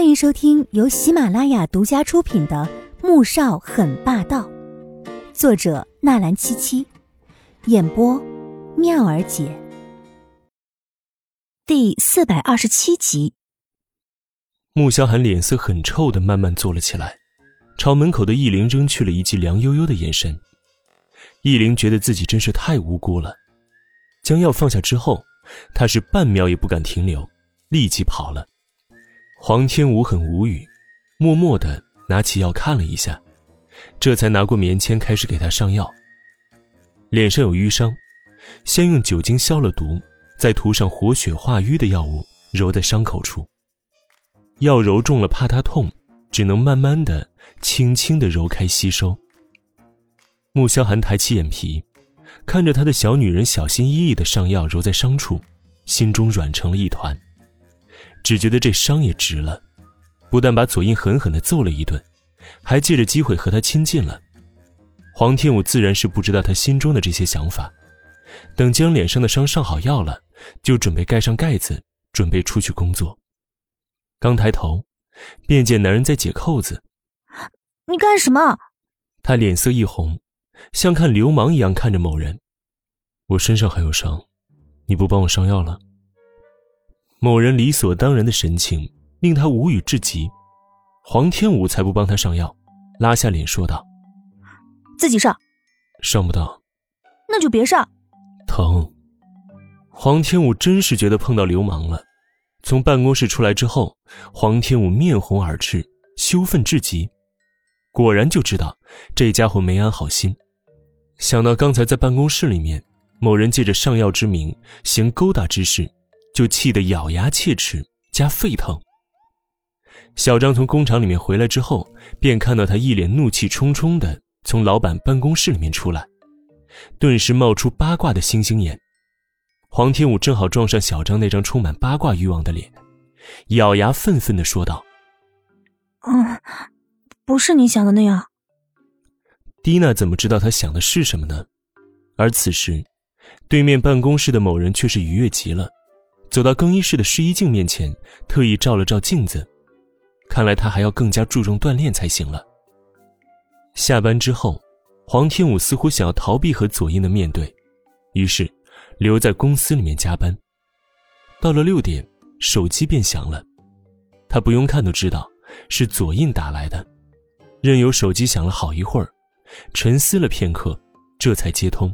欢迎收听由喜马拉雅独家出品的《穆少很霸道》，作者纳兰七七，演播妙儿姐。第四百二十七集。穆萧寒脸色很臭的慢慢坐了起来，朝门口的易灵扔去了一记凉悠悠的眼神。易灵觉得自己真是太无辜了，将药放下之后，他是半秒也不敢停留，立即跑了。黄天武很无语，默默的拿起药看了一下，这才拿过棉签开始给他上药。脸上有淤伤，先用酒精消了毒，再涂上活血化瘀的药物，揉在伤口处。药揉重了怕他痛，只能慢慢的、轻轻的揉开吸收。穆萧寒抬起眼皮，看着他的小女人小心翼翼的上药揉在伤处，心中软成了一团。只觉得这伤也值了，不但把左印狠狠的揍了一顿，还借着机会和他亲近了。黄天武自然是不知道他心中的这些想法，等将脸上的伤上好药了，就准备盖上盖子，准备出去工作。刚抬头，便见男人在解扣子。你干什么？他脸色一红，像看流氓一样看着某人。我身上还有伤，你不帮我上药了？某人理所当然的神情令他无语至极，黄天武才不帮他上药，拉下脸说道：“自己上，上不到，那就别上。疼。”黄天武真是觉得碰到流氓了。从办公室出来之后，黄天武面红耳赤，羞愤至极，果然就知道这家伙没安好心。想到刚才在办公室里面，某人借着上药之名行勾搭之事。就气得咬牙切齿，加沸腾。小张从工厂里面回来之后，便看到他一脸怒气冲冲的从老板办公室里面出来，顿时冒出八卦的星星眼。黄天武正好撞上小张那张充满八卦欲望的脸，咬牙愤愤的说道：“嗯，不是你想的那样。”蒂娜怎么知道他想的是什么呢？而此时，对面办公室的某人却是愉悦极了。走到更衣室的试衣镜面前，特意照了照镜子，看来他还要更加注重锻炼才行了。下班之后，黄天武似乎想要逃避和左印的面对，于是留在公司里面加班。到了六点，手机便响了，他不用看都知道是左印打来的，任由手机响了好一会儿，沉思了片刻，这才接通。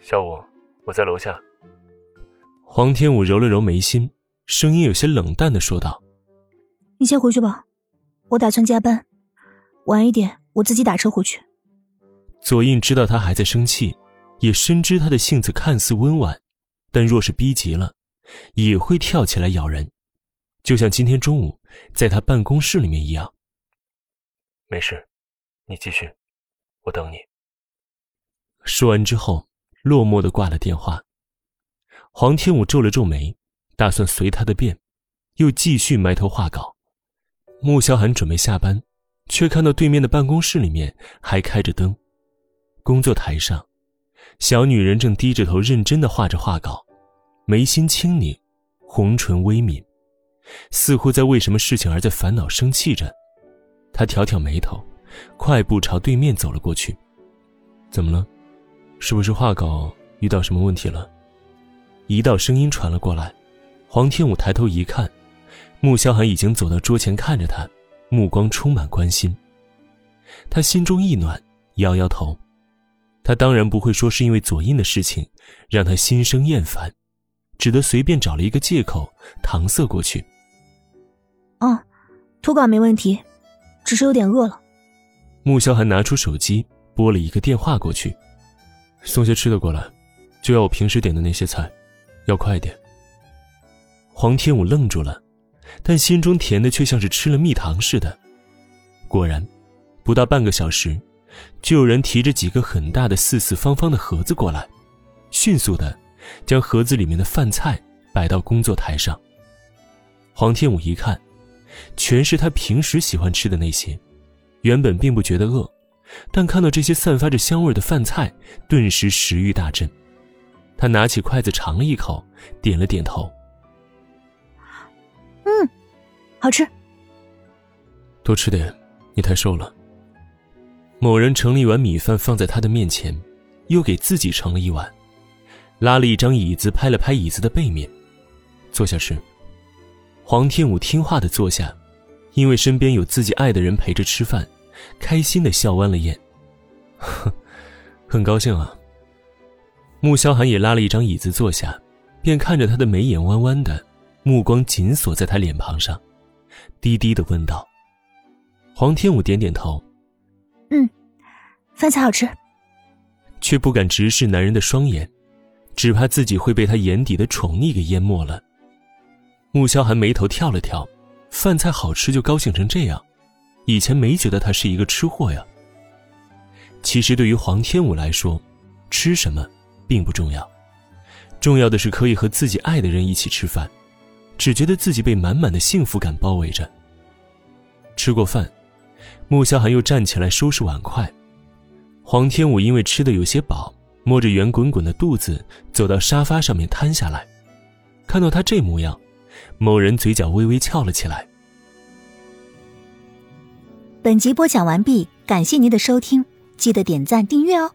小五，我在楼下。黄天武揉了揉眉心，声音有些冷淡的说道：“你先回去吧，我打算加班，晚一点我自己打车回去。”左印知道他还在生气，也深知他的性子看似温婉，但若是逼急了，也会跳起来咬人，就像今天中午在他办公室里面一样。没事，你继续，我等你。说完之后，落寞的挂了电话。黄天武皱了皱眉，打算随他的便，又继续埋头画稿。穆萧寒准备下班，却看到对面的办公室里面还开着灯。工作台上，小女人正低着头认真的画着画稿，眉心轻拧，红唇微抿，似乎在为什么事情而在烦恼生气着。他挑挑眉头，快步朝对面走了过去。怎么了？是不是画稿遇到什么问题了？一道声音传了过来，黄天武抬头一看，穆萧寒已经走到桌前看着他，目光充满关心。他心中一暖，摇摇头。他当然不会说是因为左印的事情让他心生厌烦，只得随便找了一个借口搪塞过去。嗯，图稿没问题，只是有点饿了。穆萧寒拿出手机拨了一个电话过去，送些吃的过来，就要我平时点的那些菜。要快点。黄天武愣住了，但心中甜的却像是吃了蜜糖似的。果然，不到半个小时，就有人提着几个很大的四四方方的盒子过来，迅速的将盒子里面的饭菜摆到工作台上。黄天武一看，全是他平时喜欢吃的那些，原本并不觉得饿，但看到这些散发着香味的饭菜，顿时食欲大振。他拿起筷子尝了一口，点了点头。嗯，好吃，多吃点，你太瘦了。某人盛了一碗米饭放在他的面前，又给自己盛了一碗，拉了一张椅子，拍了拍椅子的背面，坐下吃。黄天武听话的坐下，因为身边有自己爱的人陪着吃饭，开心的笑弯了眼。哼，很高兴啊。穆萧寒也拉了一张椅子坐下，便看着他的眉眼弯弯的，目光紧锁在他脸庞上，低低的问道。黄天武点点头，嗯，饭菜好吃，却不敢直视男人的双眼，只怕自己会被他眼底的宠溺给淹没了。穆萧寒眉头跳了跳，饭菜好吃就高兴成这样，以前没觉得他是一个吃货呀。其实对于黄天武来说，吃什么并不重要，重要的是可以和自己爱的人一起吃饭，只觉得自己被满满的幸福感包围着。吃过饭。穆萧寒又站起来收拾碗筷，黄天武因为吃的有些饱，摸着圆滚滚的肚子走到沙发上面瘫下来。看到他这模样，某人嘴角微微翘了起来。本集播讲完毕，感谢您的收听，记得点赞订阅哦。